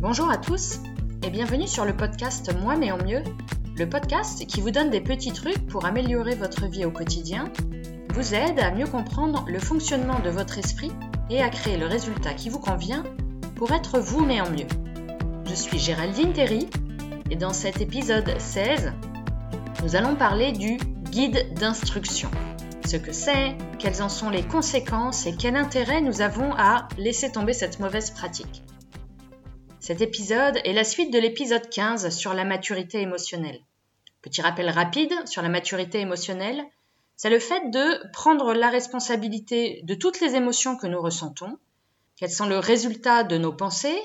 Bonjour à tous et bienvenue sur le podcast Moi mais en mieux, le podcast qui vous donne des petits trucs pour améliorer votre vie au quotidien, vous aide à mieux comprendre le fonctionnement de votre esprit et à créer le résultat qui vous convient pour être vous mais en mieux. Je suis Géraldine Terry et dans cet épisode 16, nous allons parler du guide d'instruction. Ce que c'est, quelles en sont les conséquences et quel intérêt nous avons à laisser tomber cette mauvaise pratique. Cet épisode est la suite de l'épisode 15 sur la maturité émotionnelle. Petit rappel rapide sur la maturité émotionnelle, c'est le fait de prendre la responsabilité de toutes les émotions que nous ressentons, qu'elles sont le résultat de nos pensées,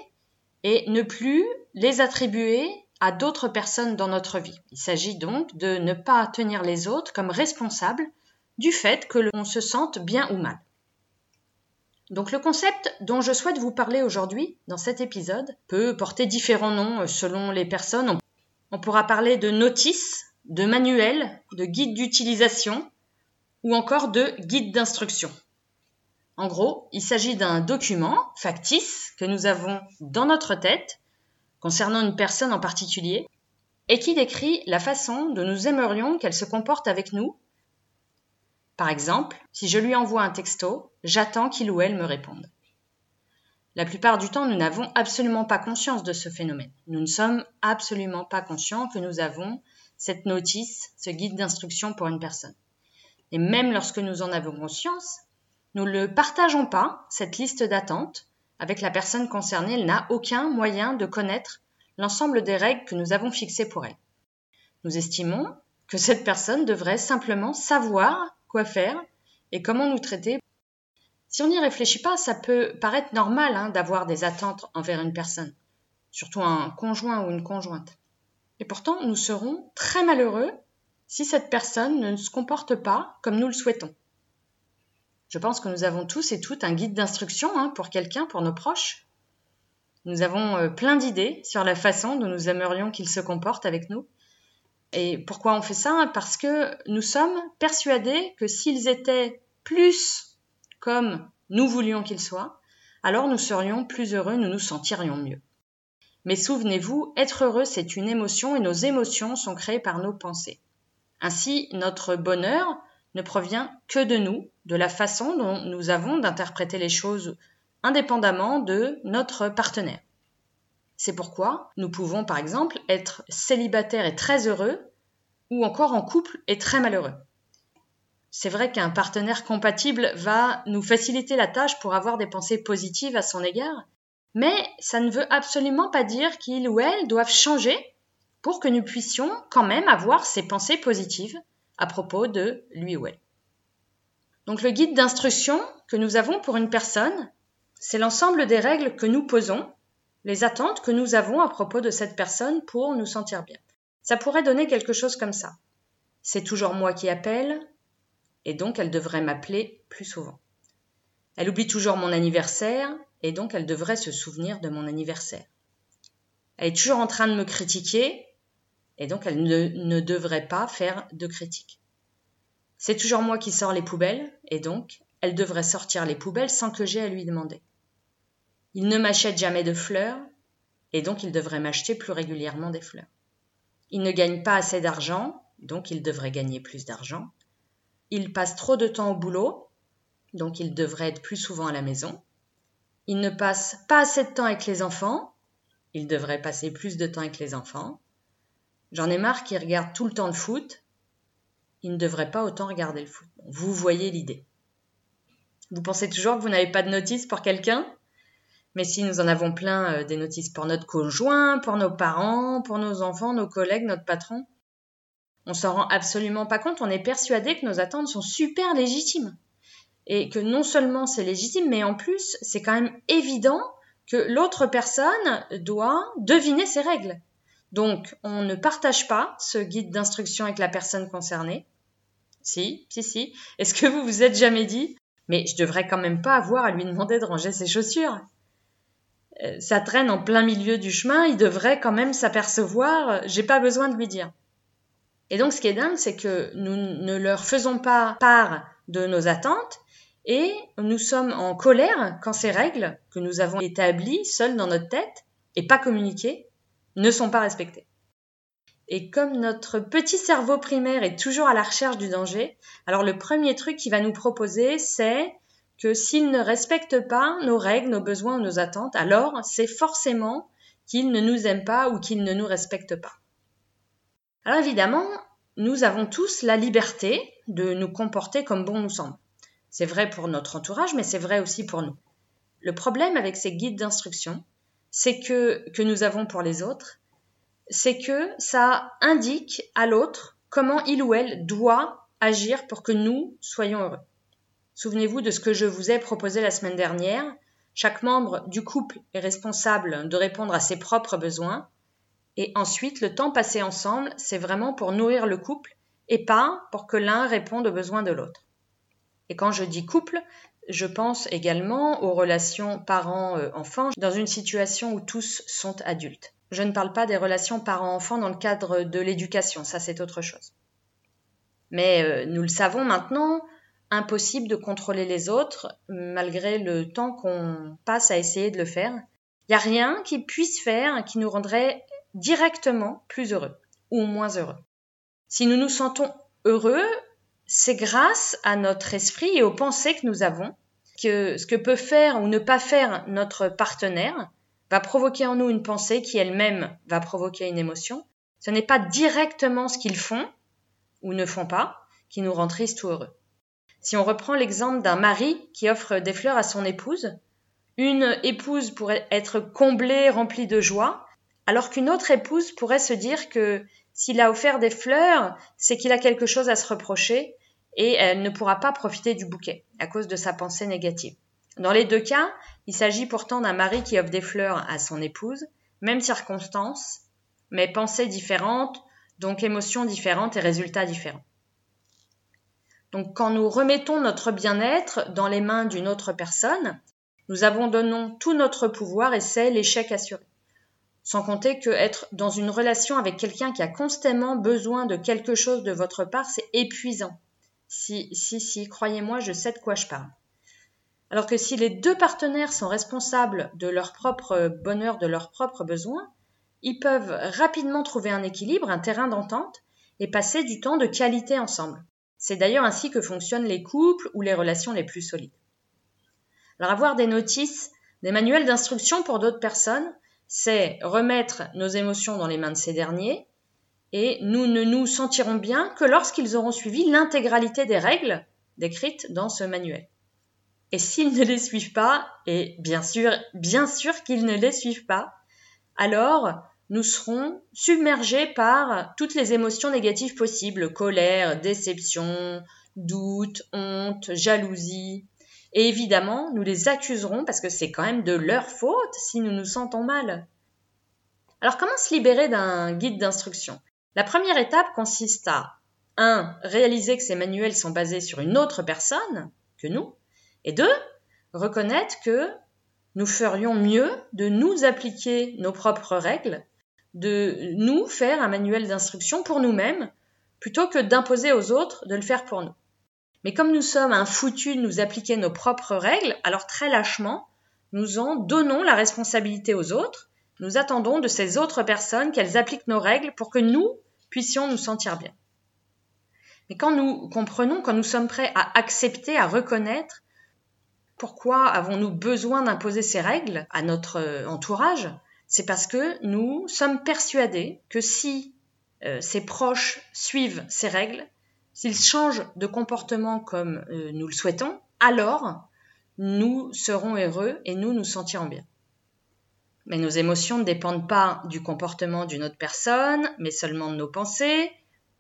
et ne plus les attribuer à d'autres personnes dans notre vie. Il s'agit donc de ne pas tenir les autres comme responsables du fait que l'on se sente bien ou mal. Donc le concept dont je souhaite vous parler aujourd'hui dans cet épisode peut porter différents noms euh, selon les personnes. On pourra parler de notice, de manuel, de guide d'utilisation ou encore de guide d'instruction. En gros, il s'agit d'un document factice que nous avons dans notre tête concernant une personne en particulier et qui décrit la façon dont nous aimerions qu'elle se comporte avec nous par exemple, si je lui envoie un texto, j'attends qu'il ou elle me réponde. La plupart du temps, nous n'avons absolument pas conscience de ce phénomène. Nous ne sommes absolument pas conscients que nous avons cette notice, ce guide d'instruction pour une personne. Et même lorsque nous en avons conscience, nous ne le partageons pas, cette liste d'attente, avec la personne concernée. Elle n'a aucun moyen de connaître l'ensemble des règles que nous avons fixées pour elle. Nous estimons que cette personne devrait simplement savoir quoi faire et comment nous traiter. Si on n'y réfléchit pas, ça peut paraître normal hein, d'avoir des attentes envers une personne, surtout un conjoint ou une conjointe. Et pourtant, nous serons très malheureux si cette personne ne se comporte pas comme nous le souhaitons. Je pense que nous avons tous et toutes un guide d'instruction hein, pour quelqu'un, pour nos proches. Nous avons euh, plein d'idées sur la façon dont nous aimerions qu'il se comporte avec nous. Et pourquoi on fait ça? Parce que nous sommes persuadés que s'ils étaient plus comme nous voulions qu'ils soient, alors nous serions plus heureux, nous nous sentirions mieux. Mais souvenez-vous, être heureux, c'est une émotion et nos émotions sont créées par nos pensées. Ainsi, notre bonheur ne provient que de nous, de la façon dont nous avons d'interpréter les choses indépendamment de notre partenaire. C'est pourquoi nous pouvons par exemple être célibataires et très heureux ou encore en couple et très malheureux. C'est vrai qu'un partenaire compatible va nous faciliter la tâche pour avoir des pensées positives à son égard, mais ça ne veut absolument pas dire qu'il ou elle doivent changer pour que nous puissions quand même avoir ces pensées positives à propos de lui ou elle. Donc le guide d'instruction que nous avons pour une personne, c'est l'ensemble des règles que nous posons les attentes que nous avons à propos de cette personne pour nous sentir bien. Ça pourrait donner quelque chose comme ça. C'est toujours moi qui appelle, et donc elle devrait m'appeler plus souvent. Elle oublie toujours mon anniversaire, et donc elle devrait se souvenir de mon anniversaire. Elle est toujours en train de me critiquer, et donc elle ne, devrait pas faire de critique. C'est toujours moi qui sors les poubelles, et donc elle devrait sortir les poubelles sans que j'aie à lui demander. Il ne m'achète jamais de fleurs, et donc il devrait m'acheter plus régulièrement des fleurs. Il ne gagne pas assez d'argent, donc il devrait gagner plus d'argent. Il passe trop de temps au boulot, donc il devrait être plus souvent à la maison. Il ne passe pas assez de temps avec les enfants, il devrait passer plus de temps avec les enfants. J'en ai marre qu'il regarde tout le temps le foot, il ne devrait pas autant regarder le foot. Vous voyez l'idée. Vous pensez toujours que vous n'avez pas de notice pour quelqu'un? Mais si nous en avons plein euh, des notices pour notre conjoint, pour nos parents, pour nos enfants, nos collègues, notre patron, on s'en rend absolument pas compte. On est persuadé que nos attentes sont super légitimes. Et que non seulement c'est légitime, mais en plus, c'est quand même évident que l'autre personne doit deviner ses règles. Donc, on ne partage pas ce guide d'instruction avec la personne concernée. Si, si, si. Est-ce que vous vous êtes jamais dit, mais je devrais quand même pas avoir à lui demander de ranger ses chaussures? Ça traîne en plein milieu du chemin, il devrait quand même s'apercevoir, euh, j'ai pas besoin de lui dire. Et donc ce qui est dingue, c'est que nous ne leur faisons pas part de nos attentes et nous sommes en colère quand ces règles que nous avons établies seules dans notre tête et pas communiquées ne sont pas respectées. Et comme notre petit cerveau primaire est toujours à la recherche du danger, alors le premier truc qu'il va nous proposer, c'est que s'il ne respecte pas nos règles, nos besoins nos attentes, alors c'est forcément qu'il ne nous aime pas ou qu'il ne nous respecte pas. Alors évidemment, nous avons tous la liberté de nous comporter comme bon nous semble. C'est vrai pour notre entourage, mais c'est vrai aussi pour nous. Le problème avec ces guides d'instruction, c'est que, que nous avons pour les autres, c'est que ça indique à l'autre comment il ou elle doit agir pour que nous soyons heureux. Souvenez-vous de ce que je vous ai proposé la semaine dernière. Chaque membre du couple est responsable de répondre à ses propres besoins. Et ensuite, le temps passé ensemble, c'est vraiment pour nourrir le couple et pas pour que l'un réponde aux besoins de l'autre. Et quand je dis couple, je pense également aux relations parents-enfants dans une situation où tous sont adultes. Je ne parle pas des relations parents-enfants dans le cadre de l'éducation, ça c'est autre chose. Mais euh, nous le savons maintenant, impossible de contrôler les autres malgré le temps qu'on passe à essayer de le faire. Il n'y a rien qui puisse faire qui nous rendrait directement plus heureux ou moins heureux. Si nous nous sentons heureux, c'est grâce à notre esprit et aux pensées que nous avons que ce que peut faire ou ne pas faire notre partenaire va provoquer en nous une pensée qui elle-même va provoquer une émotion. Ce n'est pas directement ce qu'ils font ou ne font pas qui nous rend tristes ou heureux. Si on reprend l'exemple d'un mari qui offre des fleurs à son épouse, une épouse pourrait être comblée, remplie de joie, alors qu'une autre épouse pourrait se dire que s'il a offert des fleurs, c'est qu'il a quelque chose à se reprocher et elle ne pourra pas profiter du bouquet à cause de sa pensée négative. Dans les deux cas, il s'agit pourtant d'un mari qui offre des fleurs à son épouse, même circonstance, mais pensées différentes, donc émotions différentes et résultats différents. Donc quand nous remettons notre bien-être dans les mains d'une autre personne, nous abandonnons tout notre pouvoir et c'est l'échec assuré. Sans compter que être dans une relation avec quelqu'un qui a constamment besoin de quelque chose de votre part, c'est épuisant. Si, si, si, croyez-moi, je sais de quoi je parle. Alors que si les deux partenaires sont responsables de leur propre bonheur, de leurs propres besoins, ils peuvent rapidement trouver un équilibre, un terrain d'entente et passer du temps de qualité ensemble. C'est d'ailleurs ainsi que fonctionnent les couples ou les relations les plus solides. Alors avoir des notices, des manuels d'instruction pour d'autres personnes, c'est remettre nos émotions dans les mains de ces derniers et nous ne nous sentirons bien que lorsqu'ils auront suivi l'intégralité des règles décrites dans ce manuel. Et s'ils ne les suivent pas, et bien sûr, bien sûr qu'ils ne les suivent pas, alors nous serons submergés par toutes les émotions négatives possibles, colère, déception, doute, honte, jalousie. Et évidemment, nous les accuserons parce que c'est quand même de leur faute si nous nous sentons mal. Alors comment se libérer d'un guide d'instruction? La première étape consiste à 1. Réaliser que ces manuels sont basés sur une autre personne que nous, et deux, reconnaître que nous ferions mieux de nous appliquer nos propres règles, de nous faire un manuel d'instruction pour nous-mêmes, plutôt que d'imposer aux autres de le faire pour nous. Mais comme nous sommes un foutu de nous appliquer nos propres règles, alors très lâchement, nous en donnons la responsabilité aux autres, nous attendons de ces autres personnes qu'elles appliquent nos règles pour que nous puissions nous sentir bien. Mais quand nous comprenons, quand nous sommes prêts à accepter, à reconnaître pourquoi avons-nous besoin d'imposer ces règles à notre euh, entourage C'est parce que nous sommes persuadés que si euh, ces proches suivent ces règles, s'ils changent de comportement comme euh, nous le souhaitons, alors nous serons heureux et nous nous sentirons bien. Mais nos émotions ne dépendent pas du comportement d'une autre personne, mais seulement de nos pensées.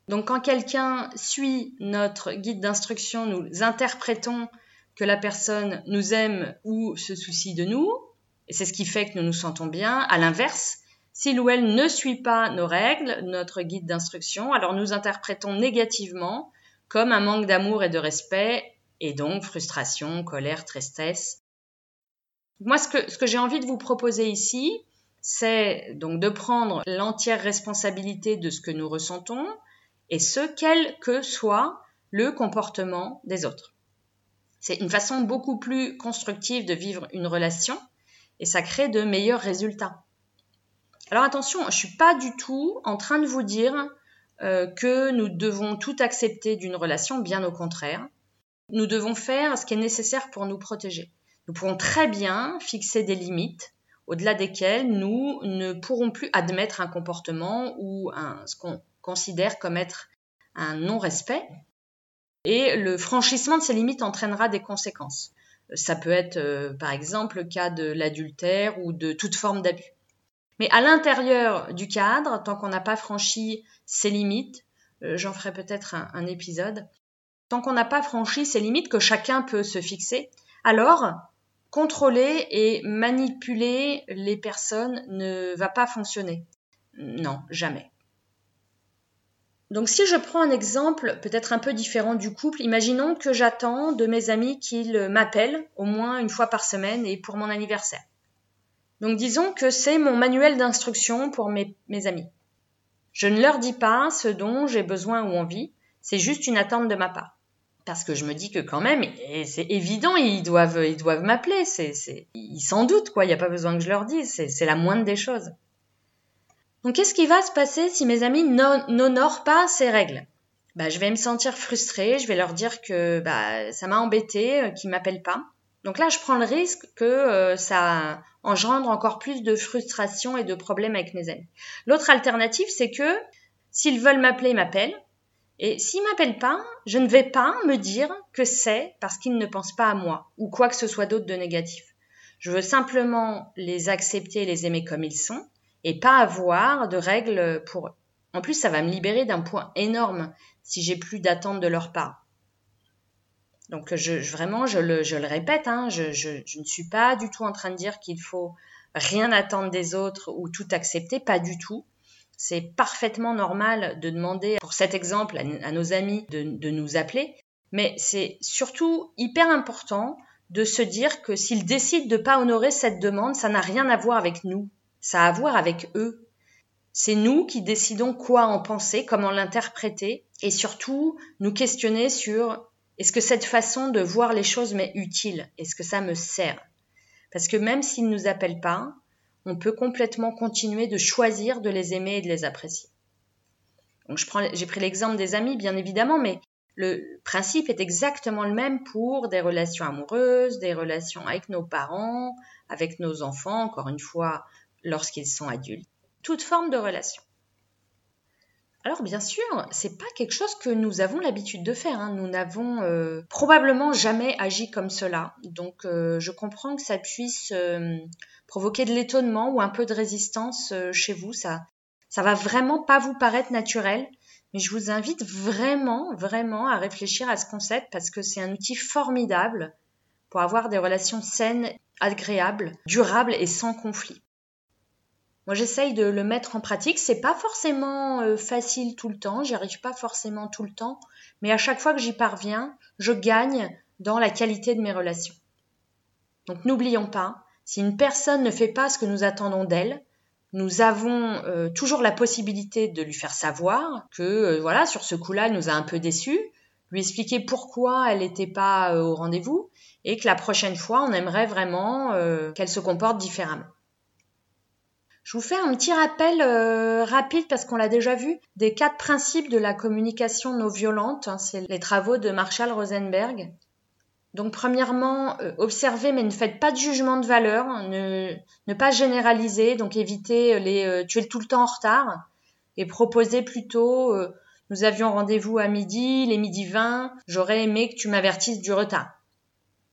Donc quand quelqu'un suit notre guide d'instruction, nous interprétons que la personne nous aime ou se soucie de nous, et c'est ce qui fait que nous nous sentons bien. À l'inverse, s'il ou elle ne suit pas nos règles, notre guide d'instruction, alors nous interprétons négativement comme un manque d'amour et de respect, et donc frustration, colère, tristesse. Moi, ce que, ce que j'ai envie de vous proposer ici, c'est donc de prendre l'entière responsabilité de ce que nous ressentons, et ce, quel que soit le comportement des autres. C'est une façon beaucoup plus constructive de vivre une relation et ça crée de meilleurs résultats. Alors attention, je ne suis pas du tout en train de vous dire euh, que nous devons tout accepter d'une relation, bien au contraire. Nous devons faire ce qui est nécessaire pour nous protéger. Nous pouvons très bien fixer des limites au-delà desquelles nous ne pourrons plus admettre un comportement ou ce qu'on considère comme être un non-respect. Et le franchissement de ces limites entraînera des conséquences. Ça peut être, euh, par exemple, le cas de l'adultère ou de toute forme d'abus. Mais à l'intérieur du cadre, tant qu'on n'a pas franchi ces limites, euh, j'en ferai peut-être un, épisode, tant qu'on n'a pas franchi ces limites que chacun peut se fixer, alors contrôler et manipuler les personnes ne va pas fonctionner. Non, jamais. Donc si je prends un exemple peut-être un peu différent du couple, imaginons que j'attends de mes amis qu'ils m'appellent au moins une fois par semaine et pour mon anniversaire. Donc disons que c'est mon manuel d'instruction pour mes, amis. Je ne leur dis pas ce dont j'ai besoin ou envie, c'est juste une attente de ma part. Parce que je me dis que quand même, c'est évident, ils doivent, ils doivent m'appeler, c'est, ils s'en doutent, quoi, il n'y a pas besoin que je leur dise, c'est la moindre des choses. Donc qu'est-ce qui va se passer si mes amis n'honorent pas ces règles? Bah, Je vais me sentir frustrée, je vais leur dire que bah, ça m'a embêté, euh, qu'ils ne m'appellent pas. Donc là, je prends le risque que euh, ça engendre encore plus de frustration et de problèmes avec mes amis. L'autre alternative, c'est que s'ils veulent m'appeler, ils m'appellent. Et s'ils m'appellent pas, je ne vais pas me dire que c'est parce qu'ils ne pensent pas à moi ou quoi que ce soit d'autre de négatif. Je veux simplement les accepter et les aimer comme ils sont et pas avoir de règles pour eux. En plus, ça va me libérer d'un point énorme si j'ai plus d'attente de leur part. Donc je, vraiment, je le, répète, hein, je, je, ne suis pas du tout en train de dire qu'il faut rien attendre des autres ou tout accepter, pas du tout. C'est parfaitement normal de demander, pour cet exemple, à, nos amis de, de nous appeler, mais c'est surtout hyper important de se dire que s'ils décident de ne pas honorer cette demande, ça n'a rien à voir avec nous, ça a à voir avec eux. C'est nous qui décidons quoi en penser, comment l'interpréter, et surtout nous questionner sur est-ce que cette façon de voir les choses m'est utile? Est-ce que ça me sert? Parce que même s'ils ne nous appellent pas, on peut complètement continuer de choisir de les aimer et de les apprécier. Donc j'ai pris l'exemple des amis, bien évidemment, mais le principe est exactement le même pour des relations amoureuses, des relations avec nos parents, avec nos enfants, encore une fois, lorsqu'ils sont adultes. Toute forme de relation. Alors bien sûr, c'est pas quelque chose que nous avons l'habitude de faire. Hein. Nous n'avons euh, probablement jamais agi comme cela. Donc euh, je comprends que ça puisse euh, provoquer de l'étonnement ou un peu de résistance chez vous. Ça, ça va vraiment pas vous paraître naturel. Mais je vous invite vraiment, vraiment à réfléchir à ce concept parce que c'est un outil formidable pour avoir des relations saines, agréables, durables et sans conflit. Moi, j'essaye de le mettre en pratique. C'est pas forcément euh, facile tout le temps. J'y arrive pas forcément tout le temps. Mais à chaque fois que j'y parviens, je gagne dans la qualité de mes relations. Donc, n'oublions pas, si une personne ne fait pas ce que nous attendons d'elle, nous avons euh, toujours la possibilité de lui faire savoir que, euh, voilà, sur ce coup-là, elle nous a un peu déçus, lui expliquer pourquoi elle n'était pas au rendez-vous et que la prochaine fois, on aimerait vraiment qu'elle se comporte différemment. Je vous fais un petit rappel euh, rapide parce qu'on l'a déjà vu des quatre principes de la communication non violente. Hein, c'est les travaux de Marshall Rosenberg. Donc premièrement, euh, observez mais ne faites pas de jugement de valeur, hein, ne, pas généraliser, donc évitez les euh, tu es tout le temps en retard et proposez plutôt nous avions rendez-vous à midi, les midi 20, j'aurais aimé que tu m'avertisses du retard.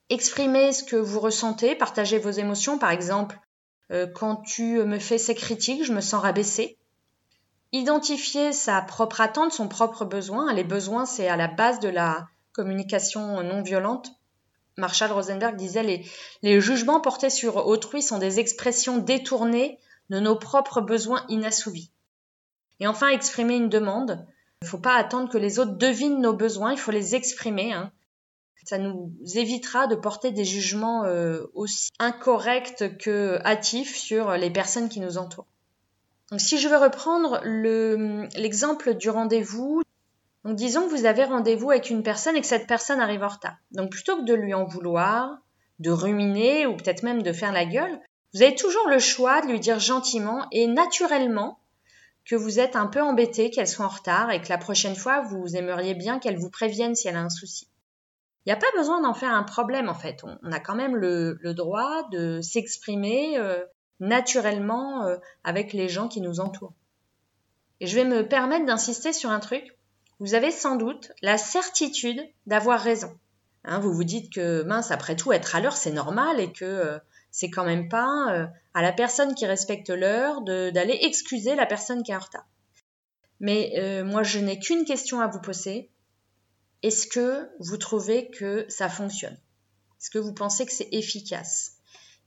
Exprimez ce que vous ressentez, partagez vos émotions, par exemple, euh, quand tu me fais ces critiques, je me sens rabaissée. Identifier sa propre attente, son propre besoin. Les besoins, c'est à la base de la communication non violente. Marshall Rosenberg disait les, les jugements portés sur autrui sont des expressions détournées de nos propres besoins inassouvis. Et enfin, exprimer une demande. Il ne faut pas attendre que les autres devinent nos besoins, il faut les exprimer. Hein. Ça nous évitera de porter des jugements euh, aussi incorrects que hâtifs sur les personnes qui nous entourent. Donc, si je veux reprendre l'exemple du rendez-vous, disons que vous avez rendez-vous avec une personne et que cette personne arrive en retard. Donc plutôt que de lui en vouloir, de ruminer ou peut-être même de faire la gueule, Vous avez toujours le choix de lui dire gentiment et naturellement que vous êtes un peu embêté qu'elle soit en retard et que la prochaine fois, vous aimeriez bien qu'elle vous prévienne si elle a un souci. Il n'y a pas besoin d'en faire un problème en fait. On, a quand même le, droit de s'exprimer euh, naturellement euh, avec les gens qui nous entourent. Et je vais me permettre d'insister sur un truc. Vous avez sans doute la certitude d'avoir raison. Hein, vous vous dites que mince, après tout, être à l'heure, c'est normal et que euh, c'est quand même pas à la personne qui respecte l'heure d'aller excuser la personne qui est en retard. Mais moi, je n'ai qu'une question à vous poser. Est-ce que vous trouvez que ça fonctionne? Est-ce que vous pensez que c'est efficace?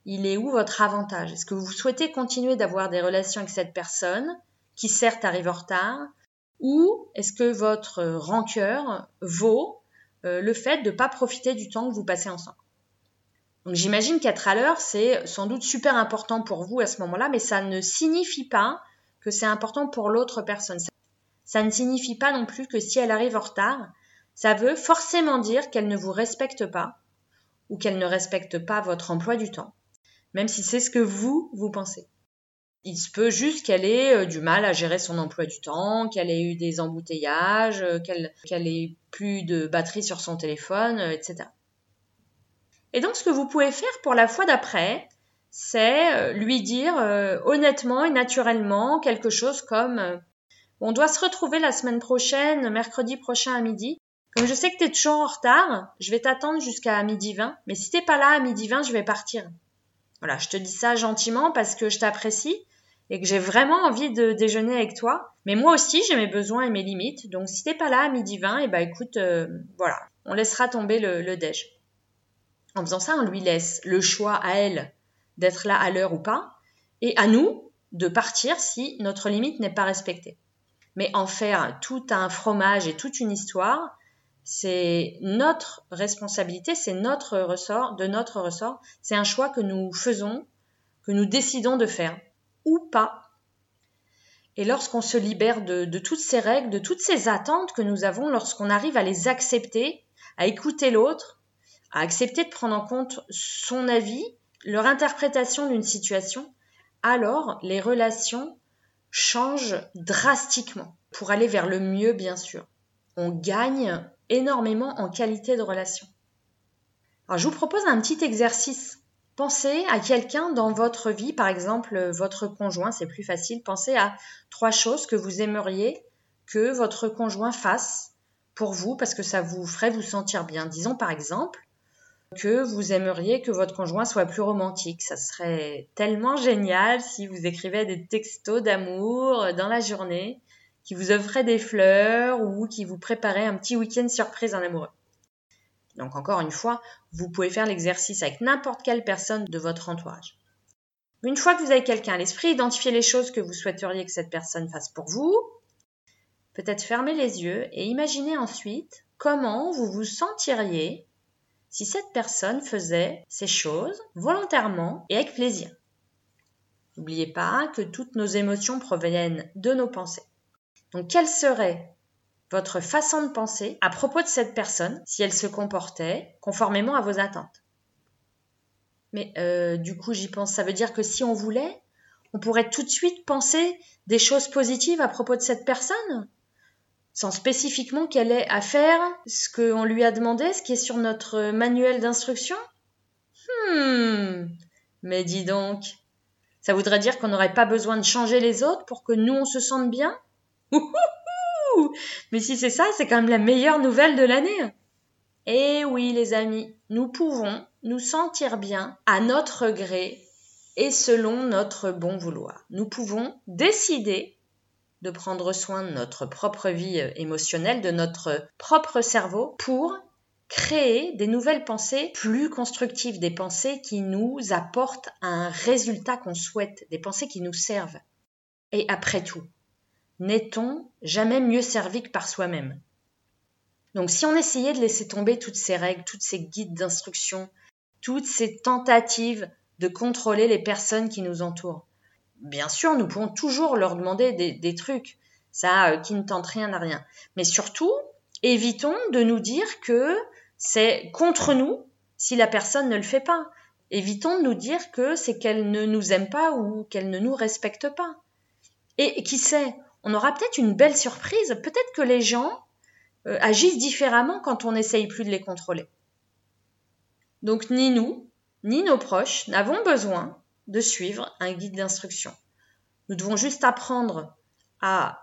Il est où votre avantage? Est-ce que vous souhaitez continuer d'avoir des relations avec cette personne qui certes arrive en retard Ou est-ce que votre rancœur vaut euh, le fait de ne pas profiter du temps que vous passez ensemble? Donc j'imagine qu'être à l'heure, c'est sans doute super important pour vous à ce moment-là, mais ça ne signifie pas que c'est important pour l'autre personne. Ça ne signifie pas non plus que si elle arrive en retard, ça veut forcément dire qu'elle ne vous respecte pas ou qu'elle ne respecte pas votre emploi du temps, même si c'est ce que vous, vous pensez. Il se peut juste qu'elle ait euh, du mal à gérer son emploi du temps, qu'elle ait eu des embouteillages, euh, qu'elle ait plus de batterie sur son téléphone, euh, etc. Et donc, ce que vous pouvez faire pour la fois d'après, c'est lui dire honnêtement et naturellement quelque chose comme on doit se retrouver la semaine prochaine, mercredi prochain à midi. Comme je sais que tu es toujours en retard, je vais t'attendre jusqu'à midi 20, mais si t'es pas là à midi 20, je vais partir. Voilà, je te dis ça gentiment parce que je t'apprécie et que j'ai vraiment envie de déjeuner avec toi. Mais moi aussi, j'ai mes besoins et mes limites. Donc si t'es pas là à midi 20, et ben écoute, voilà, on laissera tomber le, le déj. En faisant ça, on lui laisse le choix à elle d'être là à l'heure ou pas, et à nous de partir si notre limite n'est pas respectée. Mais en faire tout un fromage et toute une histoire, c'est notre responsabilité, c'est notre ressort, de notre ressort, c'est un choix que nous faisons, que nous décidons de faire, ou pas. Et lorsqu'on se libère de, de toutes ces règles, de toutes ces attentes que nous avons, lorsqu'on arrive à les accepter, à écouter l'autre, à accepter de prendre en compte son avis, leur interprétation d'une situation, alors les relations changent drastiquement pour aller vers le mieux, bien sûr. On gagne énormément en qualité de relation. Alors, je vous propose un petit exercice. Pensez à quelqu'un dans votre vie, par exemple votre conjoint, c'est plus facile. Pensez à trois choses que vous aimeriez que votre conjoint fasse pour vous parce que ça vous ferait vous sentir bien. Disons par exemple, que vous aimeriez que votre conjoint soit plus romantique. Ça serait tellement génial si vous écrivez des textos d'amour dans la journée, qui vous offraient des fleurs ou qui vous préparaient un petit week-end surprise en amoureux. Donc encore une fois, vous pouvez faire l'exercice avec n'importe quelle personne de votre entourage. Une fois que vous avez quelqu'un à l'esprit, identifiez les choses que vous souhaiteriez que cette personne fasse pour vous. Peut-être fermez les yeux et imaginez ensuite comment vous vous sentiriez si cette personne faisait ces choses volontairement et avec plaisir. N'oubliez pas que toutes nos émotions proviennent de nos pensées. Donc quelle serait votre façon de penser à propos de cette personne si elle se comportait conformément à vos attentes? Mais euh, du coup j'y pense, ça veut dire que si on voulait, on pourrait tout de suite penser des choses positives à propos de cette personne sans spécifiquement qu'elle ait à faire ce qu'on lui a demandé, ce qui est sur notre manuel d'instruction? Hmm. Mais dis donc, ça voudrait dire qu'on n'aurait pas besoin de changer les autres pour que nous on se sente bien? Mais si c'est ça, c'est quand même la meilleure nouvelle de l'année. Eh oui les amis, nous pouvons nous sentir bien à notre gré et selon notre bon vouloir. Nous pouvons décider de prendre soin de notre propre vie euh, émotionnelle, de notre propre cerveau pour créer des nouvelles pensées plus constructives, des pensées qui nous apportent un résultat qu'on souhaite, des pensées qui nous servent. Et après tout, n'est-on jamais mieux servi que par soi-même? Donc si on essayait de laisser tomber toutes ces règles, toutes ces guides d'instruction, toutes ces tentatives de contrôler les personnes qui nous entourent, bien sûr, nous pouvons toujours leur demander des, trucs, ça euh, qui ne tente rien à rien. Mais surtout, évitons de nous dire que c'est contre nous si la personne ne le fait pas. évitons de nous dire que c'est qu'elle ne nous aime pas ou qu'elle ne nous respecte pas. Et qui sait, on aura peut-être une belle surprise, peut-être que les gens euh, agissent différemment quand on n'essaye plus de les contrôler. Donc ni nous, ni nos proches n'avons besoin de suivre un guide d'instruction. Nous devons juste apprendre à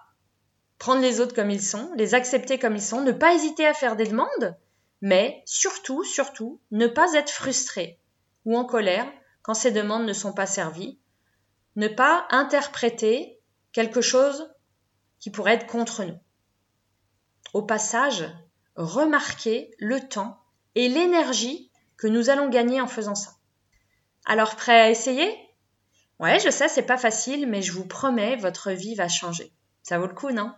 prendre les autres comme ils sont, les accepter comme ils sont, ne pas hésiter à faire des demandes, mais surtout, surtout, ne pas être frustré ou en colère quand ces demandes ne sont pas servies, ne pas interpréter quelque chose qui pourrait être contre nous. Au passage, remarquez le temps et l'énergie que nous allons gagner en faisant ça. Alors prêt à essayer? Ouais, je sais, c'est pas facile, mais je vous promets, votre vie va changer. Ça vaut le coup, non?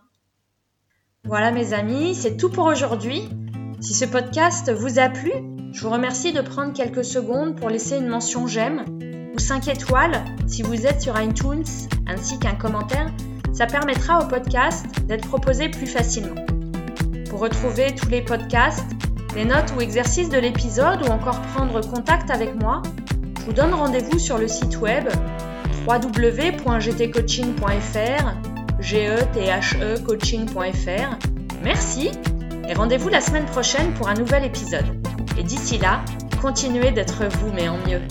Voilà mes amis, c'est tout pour aujourd'hui. Si ce podcast vous a plu, je vous remercie de prendre quelques secondes pour laisser une mention j'aime ou 5 étoiles si vous êtes sur iTunes ainsi qu'un commentaire. Ça permettra au podcast d'être proposé plus facilement. Pour retrouver tous les podcasts, les notes ou exercices de l'épisode ou encore prendre contact avec moi, je vous donne rendez-vous sur le site web www.gtcoaching.fr, g-e-t-h-e coaching.fr. Merci et rendez-vous la semaine prochaine pour un nouvel épisode. Et d'ici là, continuez d'être vous mais en mieux.